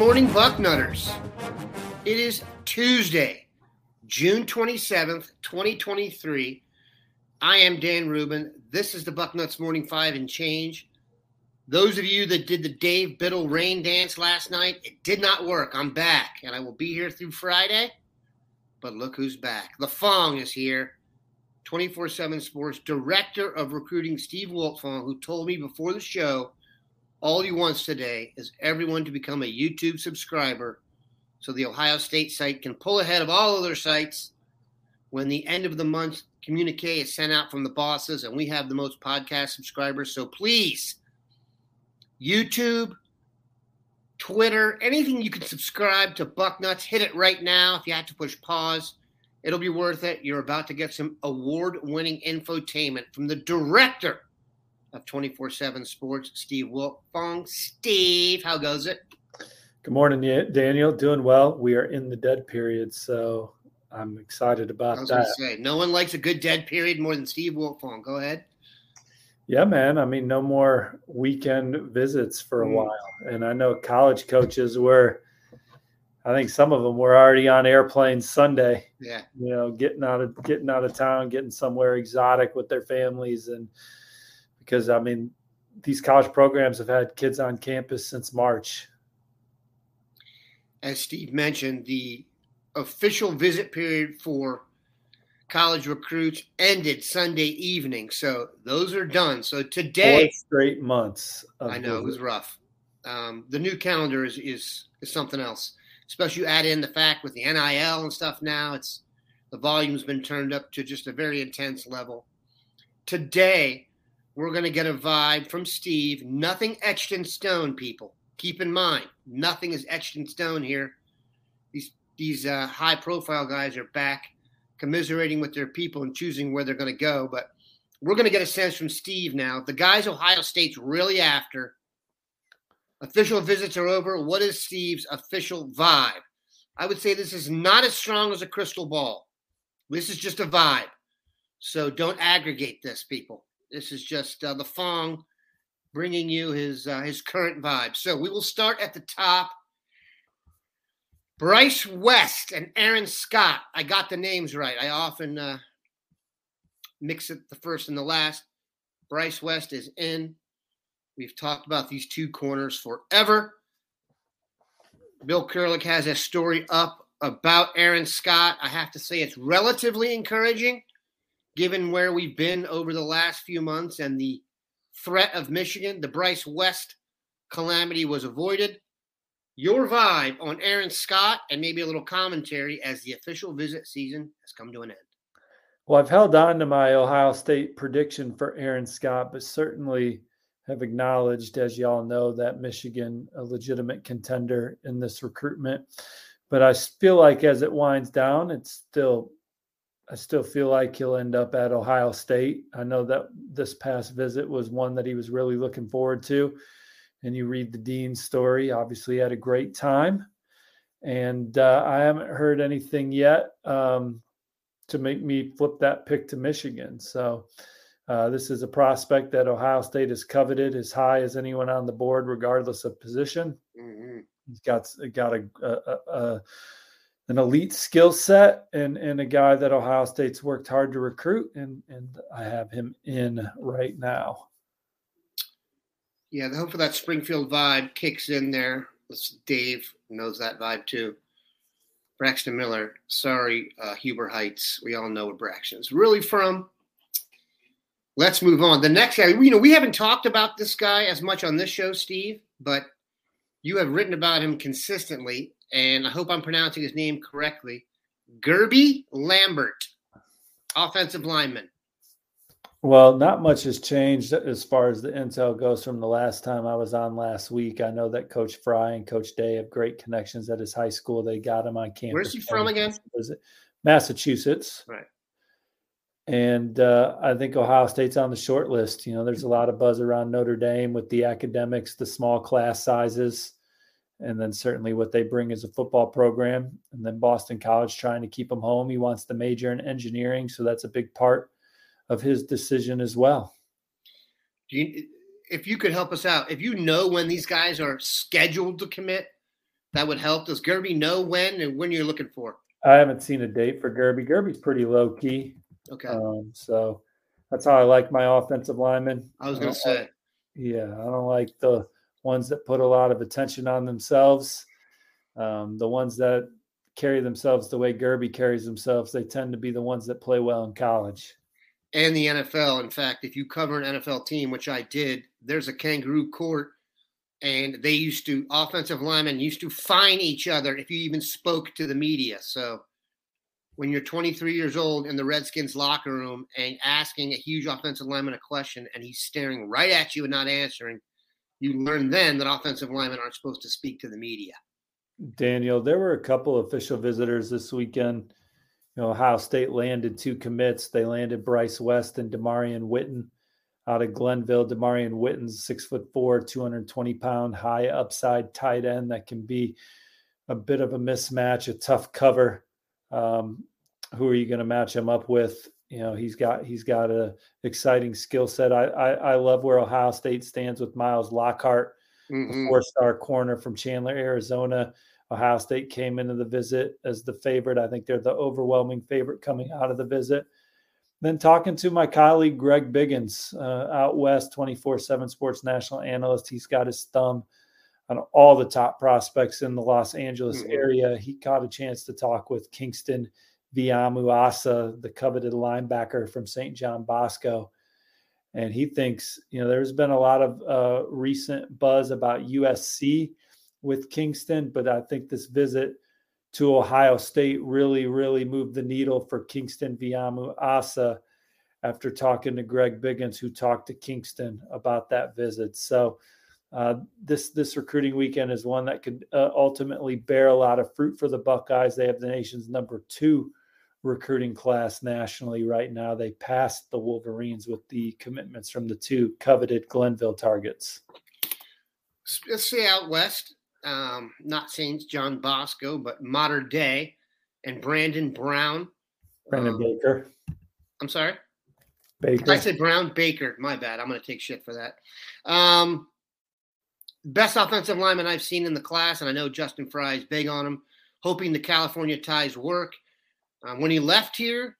Morning, Bucknutters. It is Tuesday, June 27th, 2023. I am Dan Rubin. This is the Bucknuts Morning Five and Change. Those of you that did the Dave Biddle rain dance last night, it did not work. I'm back, and I will be here through Friday. But look who's back. The Fong is here. 24 7 Sports Director of Recruiting, Steve Wiltfong, who told me before the show all he wants today is everyone to become a YouTube subscriber so the Ohio State site can pull ahead of all other sites when the end of the month communique is sent out from the bosses and we have the most podcast subscribers. So please, YouTube, Twitter, anything you can subscribe to Bucknuts, hit it right now. If you have to push pause, it'll be worth it. You're about to get some award winning infotainment from the director of 24 7 Sports, Steve Wiltfong. Steve, how goes it? Good morning, Daniel. Doing well. We are in the dead period, so I'm excited about I was that. Say, no one likes a good dead period more than Steve Wiltfong. Go ahead. Yeah, man. I mean, no more weekend visits for a Mm. while. And I know college coaches were, I think some of them were already on airplanes Sunday, Yeah. you know, getting out of getting out of town, getting somewhere exotic with their families and because I mean, these college programs have had kids on campus since March. As Steve mentioned, the official visit period for college recruits ended Sunday evening. So those are done. So today, Four straight months. Of I know it was rough. Um, the new calendar is, is is something else. Especially you add in the fact with the NIL and stuff now, it's the volume's been turned up to just a very intense level. Today, we're going to get a vibe from Steve. Nothing etched in stone, people. Keep in mind, nothing is etched in stone here. These these uh, high profile guys are back, commiserating with their people and choosing where they're going to go. But we're going to get a sense from Steve now. The guys Ohio State's really after. Official visits are over. What is Steve's official vibe? I would say this is not as strong as a crystal ball. This is just a vibe. So don't aggregate this, people. This is just uh, the Fong bringing you his uh, his current vibe. So we will start at the top. Bryce West and Aaron Scott. I got the names right. I often uh, mix it the first and the last. Bryce West is in. We've talked about these two corners forever. Bill Kurelic has a story up about Aaron Scott. I have to say it's relatively encouraging given where we've been over the last few months and the threat of Michigan. The Bryce West calamity was avoided. your vibe on Aaron Scott and maybe a little commentary as the official visit season has come to an end. Well, I've held on to my Ohio State prediction for Aaron Scott, but certainly have acknowledged, as y'all know, that Michigan a legitimate contender in this recruitment. But I feel like as it winds down, it's still I still feel like he'll end up at Ohio State. I know that this past visit was one that he was really looking forward to. And you read the Dean's story, obviously, he had a great time. And uh, I haven't heard anything yet um, to make me flip that pick to Michigan. So uh, this is a prospect that Ohio State has coveted as high as anyone on the board, regardless of position. Mm-hmm. He's got got a, a, a an elite skill set and and a guy that Ohio State's worked hard to recruit and and I have him in right now. Yeah, the hope for that Springfield vibe kicks in there. Dave knows that vibe too. Braxton Miller, sorry, uh, Huber Heights. We all know where Braxton is really from. Let's move on. The next guy, you know, we haven't talked about this guy as much on this show, Steve, but you have written about him consistently and I hope I'm pronouncing his name correctly. Gerby Lambert, offensive lineman. Well, not much has changed as far as the intel goes from the last time I was on last week. I know that Coach Frye and Coach Day have great connections at his high school. They got him on campus. Where's he from again? Massachusetts. Right. And uh, I think Ohio State's on the short list. You know, there's a lot of buzz around Notre Dame with the academics, the small class sizes and then certainly what they bring as a football program. And then Boston College trying to keep him home. He wants to major in engineering, so that's a big part of his decision as well. You, if you could help us out, if you know when these guys are scheduled to commit, that would help. Does Guerby know when and when you're looking for? I haven't seen a date for Guerby. Guerby's pretty low key. Okay. Um, so that's how I like my offensive linemen. I was going to say. Yeah, I don't like the ones that put a lot of attention on themselves. Um, the ones that carry themselves the way Guerby carries themselves, they tend to be the ones that play well in college. And the NFL. In fact, if you cover an NFL team, which I did, there's a kangaroo court, and they used to, offensive linemen used to fine each other if you even spoke to the media. So when you're 23 years old in the Redskins locker room and asking a huge offensive lineman a question and he's staring right at you and not answering, you learn then that offensive linemen aren't supposed to speak to the media. Daniel, there were a couple official visitors this weekend. You know, Ohio State landed two commits. They landed Bryce West and Damarion Witten out of Glenville. Damarion Witten's six foot four, 220 pound, high upside tight end that can be a bit of a mismatch, a tough cover. Um, who are you going to match him up with? You know he's got he's got a exciting skill set. I, I, I love where Ohio State stands with Miles Lockhart, mm-hmm. four star corner from Chandler, Arizona. Ohio State came into the visit as the favorite. I think they're the overwhelming favorite coming out of the visit. Then talking to my colleague Greg Biggins uh, out west, 24 7 sports national analyst. He's got his thumb on all the top prospects in the Los Angeles mm-hmm. area. He caught a chance to talk with Kyngstonn Viliamu-Asa, the coveted linebacker from St. John Bosco. And he thinks, you know, there's been a lot of uh, recent buzz about USC with Kyngstonn, but I think this visit to Ohio State really, really moved the needle for Kyngstonn Viliamu-Asa after talking to Greg Biggins, who talked to Kyngstonn about that visit. So uh, this this recruiting weekend is one that could uh, ultimately bear a lot of fruit for the Buckeyes. They have the nation's number two recruiting class nationally right now. They passed the Wolverines with the commitments from the two coveted Glenville targets. Let's say out west, um, not St. John Bosco, but Mater Dei and Brandon Brown. Brandon um, Baker. I'm sorry? Baker. I said Brown Baker. My bad. I'm going to take shit for that. Um, best offensive lineman I've seen in the class, and I know Justin Frye is big on him, hoping the California ties work. Um, when he left here,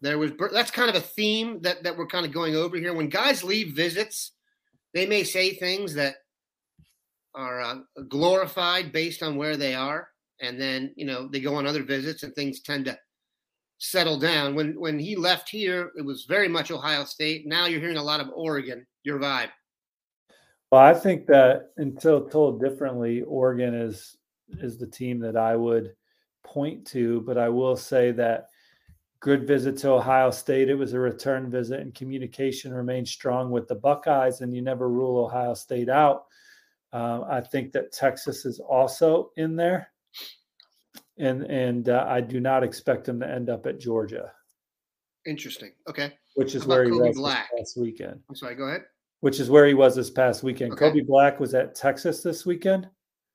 there was that's kind of a theme that that we're kind of going over here. When guys leave visits, they may say things that are uh, glorified based on where they are, and then you know they go on other visits and things tend to settle down. When when he left here, it was very much Ohio State. Now you're hearing a lot of Oregon. Your vibe. Well, I think that until told differently, Oregon is is the team that I would point to. But I will say that good visit to Ohio State. It was a return visit, and communication remained strong with the Buckeyes. And you never rule Ohio State out. Uh, I think that Texas is also in there, and and uh, I do not expect them to end up at Georgia. Interesting. Okay. Which is where he Kobe was Black? this weekend. I'm sorry. Go ahead. Which is where he was this past weekend. Okay. Kobe Black was at Texas this weekend.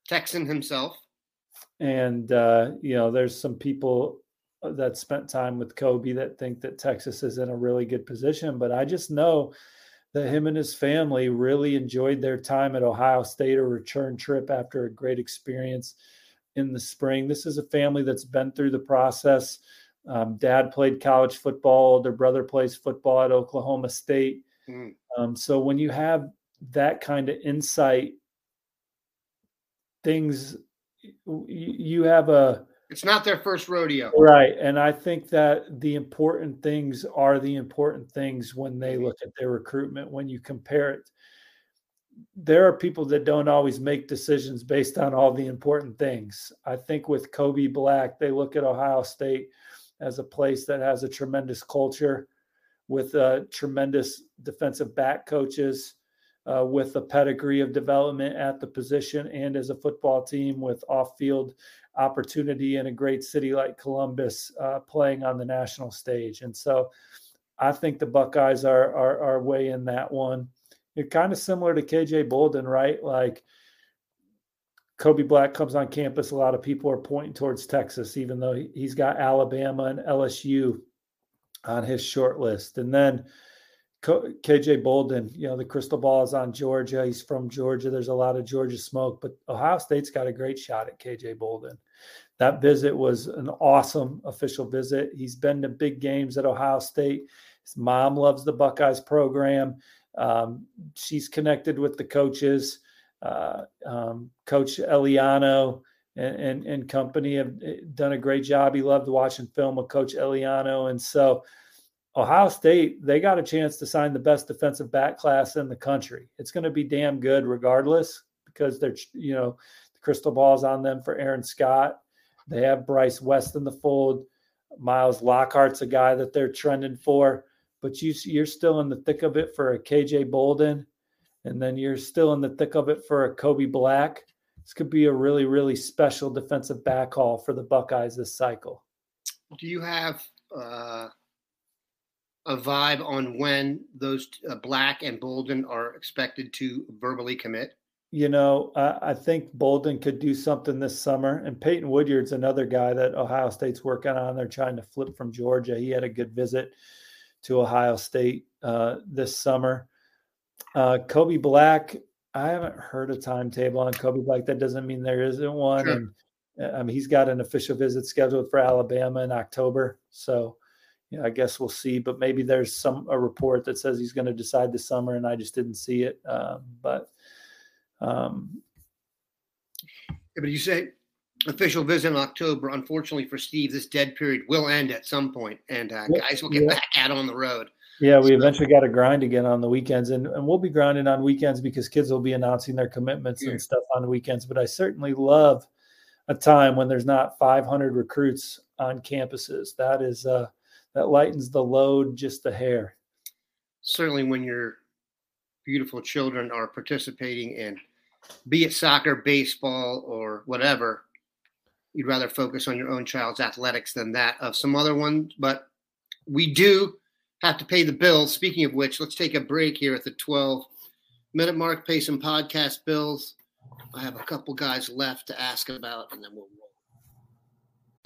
Texan himself. And uh, you know, there's some people uh, that spent time with Kobe that think that Texas is in a really good position, but I just know that him and his family really enjoyed their time at Ohio State, a return trip after a great experience in the spring. This is a family that's been through the process. Um, dad played college football. Their brother plays football at Oklahoma State. Mm. Um, so when you have that kind of insight, things you have a it's not their first rodeo. Right. And I think that the important things are the important things when they mm-hmm. look at their recruitment, when you compare it. There are people that don't always make decisions based on all the important things. I think with Kobe Black, they look at Ohio State as a place that has a tremendous culture with uh, tremendous defensive back coaches, uh, with a pedigree of development at the position, and as a football team with off field opportunity in a great city like Columbus, uh, playing on the national stage. And so I think the Buckeyes are, are, are way in that one. You're kind of similar to KJ Bolden, right? Like Kobe Black comes on campus, a lot of people are pointing towards Texas, even though he's got Alabama and LSU on his short list. And then KJ Bolden, you know, the crystal ball is on Georgia. He's from Georgia. There's a lot of Georgia smoke, but Ohio State's got a great shot at KJ Bolden. That visit was an awesome official visit. He's been to big games at Ohio State. His mom loves the Buckeyes program. Um, she's connected with the coaches. Uh, um, Coach Eliano and, and, and company have eh, done a great job. He loved watching film with Coach Eliano. And so, Ohio State, they got a chance to sign the best defensive back class in the country. It's going to be damn good regardless because they're, you know, the crystal ball's on them for Aaron Scott. They have Bryce West in the fold. Miles Lockhart's a guy that they're trending for, but you, you're still in the thick of it for a KJ Bolden, and then you're still in the thick of it for a Kobe Black. This could be a really, really special defensive back haul for the Buckeyes this cycle. Do you have uh, a vibe on when those uh, Black and Bolden are expected to verbally commit? You know, I, I think Bolden could do something this summer, and Peyton Woodyard's another guy that Ohio State's working on. They're trying to flip from Georgia. He had a good visit to Ohio State uh, this summer. Uh, Kobe Black, I haven't heard a timetable on Kobe Black. That doesn't mean there isn't one. Sure. And I mean, he's got an official visit scheduled for Alabama in October. So you know, I guess we'll see. But maybe there's some a report that says he's going to decide this summer, and I just didn't see it. Um, but um, yeah, but you say official visit in October. Unfortunately for Steve, this dead period will end at some point, and uh, guys will get yeah. back out on the road. Yeah, we so, eventually got to grind again on the weekends, and, and we'll be grinding on weekends because kids will be announcing their commitments yeah. and stuff on weekends. But I certainly love a time when there's not 500 recruits on campuses. That is uh, that lightens the load just a hair. Certainly, when your beautiful children are participating in, be it soccer, baseball, or whatever, you'd rather focus on your own child's athletics than that of some other one. But we do have to pay the bills. Speaking of which, let's take a break here at the 12 minute mark, pay some podcast bills. I have a couple guys left to ask about, and then we'll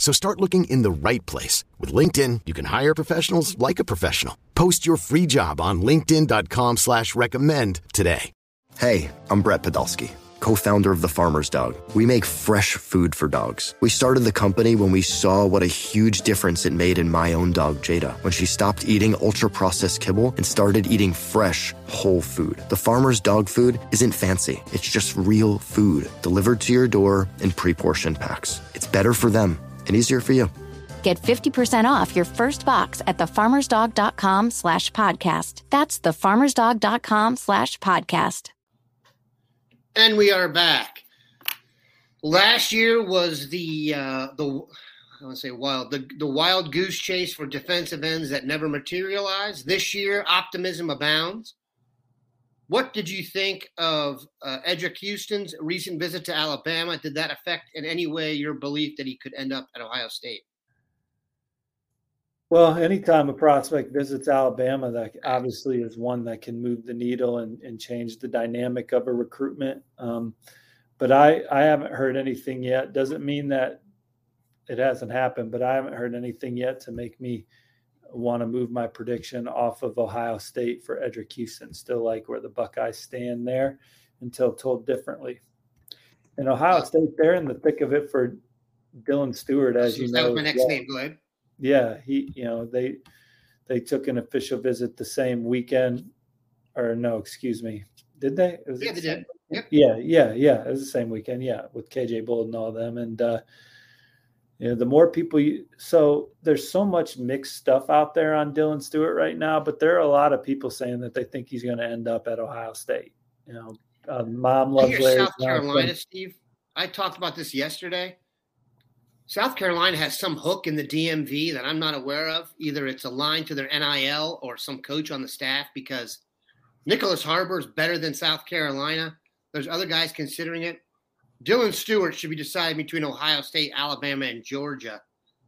So start looking in the right place. With LinkedIn, you can hire professionals like a professional. Post your free job on linkedin.com slash recommend today. Hey, I'm Brett Podolsky co founder of The Farmer's Dog. We make fresh food for dogs. We started the company when we saw what a huge difference it made in my own dog, Jada, when she stopped eating ultra processed kibble and started eating fresh, whole food. The Farmer's Dog food isn't fancy, it's just real food delivered to your door in pre portioned packs. It's better for them and easier for you. Get 50% off your first box at thefarmersdog.com slash podcast. That's thefarmersdog.com slash podcast. And we are back. Last year was the uh, the I want to say wild the, the wild goose chase for defensive ends that never materialized. This year, optimism abounds. What did you think of uh, Eddrick Houston's recent visit to Alabama? Did that affect in any way your belief that he could end up at Ohio State? Well, anytime a prospect visits Alabama, that obviously is one that can move the needle and, and change the dynamic of a recruitment. Um, but I, I haven't heard anything yet. Doesn't mean that it hasn't happened, but I haven't heard anything yet to make me want to move my prediction off of Ohio State for Eddrick Houston. Still like where the Buckeyes stand there until told differently. And Ohio State, they're in the thick of it for Dylan Stewart, as you know. that was my next well. name. Go ahead. Yeah, he, you know, they they took an official visit the same weekend, or no, excuse me, did they? Yeah, they did. Yep. Yeah, yeah, yeah. It was the same weekend. Yeah, with KJ Bolden all them, and uh, you know, the more people you, so there's so much mixed stuff out there on Dylan Stewart right now, but there are a lot of people saying that they think he's going to end up at Ohio State. You know, uh, mom loves Larry South Johnson. Carolina, Steve. I talked about this yesterday. South Carolina has some hook in the DMV that I'm not aware of. Either it's aligned to their NIL or some coach on the staff because Nicholas Harbor is better than South Carolina. There's other guys considering it. Dylan Stewart should be decided between Ohio State, Alabama, and Georgia,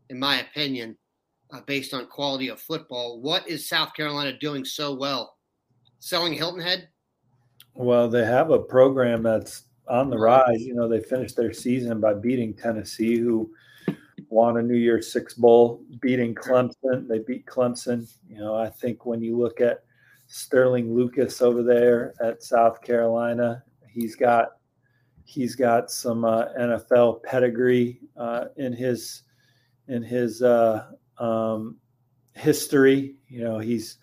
in my opinion, uh, based on quality of football. What is South Carolina doing so well? Selling Hilton Head? Well, they have a program that's on the rise. You know, they finished their season by beating Tennessee, who won a New Year's Six Bowl, beating Clemson. They beat Clemson. You know, I think when you look at Sterling Lucas over there at South Carolina, he's got he's got some uh, NFL pedigree uh, in his in his uh, um, history. You know, he's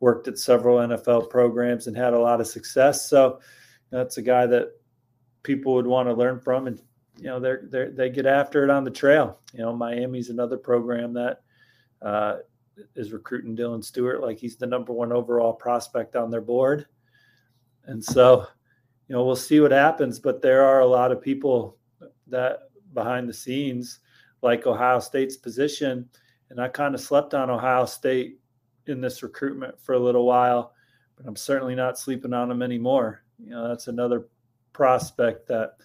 worked at several NFL programs and had a lot of success. So that's a guy that people would want to learn from, and you know, they're they they get after it on the trail. You know, Miami's another program that uh, is recruiting Dylan Stewart like he's the number one overall prospect on their board, and so you know we'll see what happens. But there are a lot of people that behind the scenes like Ohio State's position, and I kind of slept on Ohio State in this recruitment for a little while, but I'm certainly not sleeping on them anymore. You know, that's another prospect that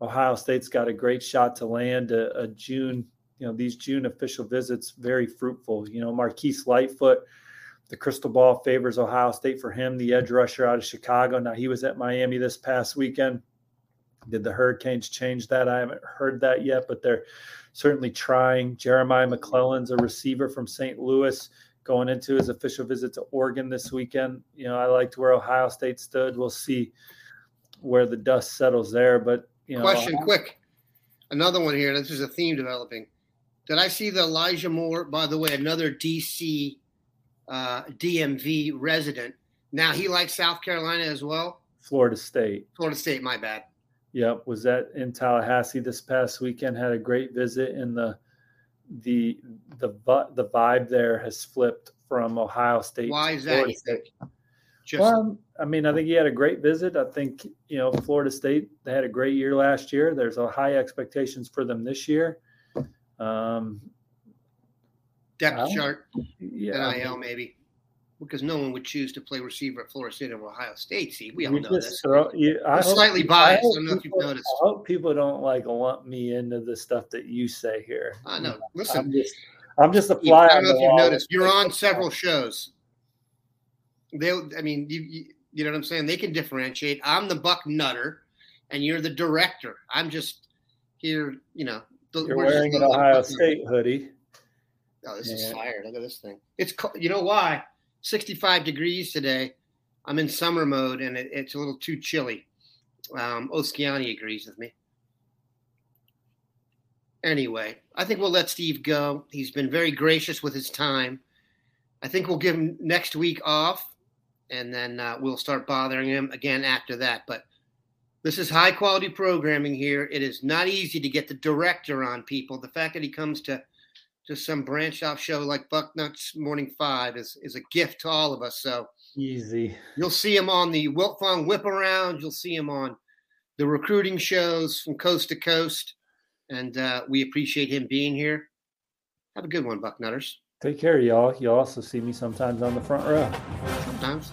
Ohio State's got a great shot to land a, a June. You know, these June official visits very fruitful. You know, Marquise Lightfoot, the crystal ball favors Ohio State for him, the edge rusher out of Chicago. Now he was at Miami this past weekend. Did the Hurricanes change that? I haven't heard that yet, but they're certainly trying. Jeremiah McClellan's a receiver from St. Louis going into his official visit to Oregon this weekend. You know, I liked where Ohio State stood. We'll see where the dust settles there. But you know, Question quick. Another one here. This is a theme developing. Did I see the Elijah Moore, by the way, another DC uh, DMV resident? Now he likes South Carolina as well. Florida State. Florida State, my bad. Yep, was that in Tallahassee this past weekend? Had a great visit, and the the the the vibe there has flipped from Ohio State. Why is that? Florida You State. Just Well, I mean, I think he had a great visit. I think you know Florida State. They had a great year last year. There's a high expectations for them this year. Um, depth chart, yeah, I NIL maybe, because no one would choose to play receiver at Florida State over Ohio State. See, we all know this. throw. You, I slightly biased. I, hope I don't know if you've people- noticed. I hope people don't like lump me into the stuff that you say here. I know. Listen, I'm just, I'm just a fly I don't know if you've noticed. You're on several shows. They, I mean, you, you, you know what I'm saying? They can differentiate. I'm the buck nutter, and you're the director. I'm just here. You know, the, You're wearing an Ohio. State hoodie. Oh, this is Yeah. fire! Look at this thing. It's co- you know why? 65 degrees today. I'm in summer mode, and it, it's a little too chilly. Um, Oskiani agrees with me. Anyway, I think we'll let Steve go. He's been very gracious with his time. I think we'll give him next week off, and then uh, we'll start bothering him again after that. But this is high quality programming here. It is not easy to get the director on people. The fact that he comes to to some branch off show like Bucknuts Morning Five is is a gift to all of us. So easy. You'll see him on the Wiltfong Whip Around. You'll see him on the recruiting shows from coast to coast, and uh, we appreciate him being here. Have a good one, Bucknutters. Take care, y'all. You'll also see me sometimes on the front row. Sometimes.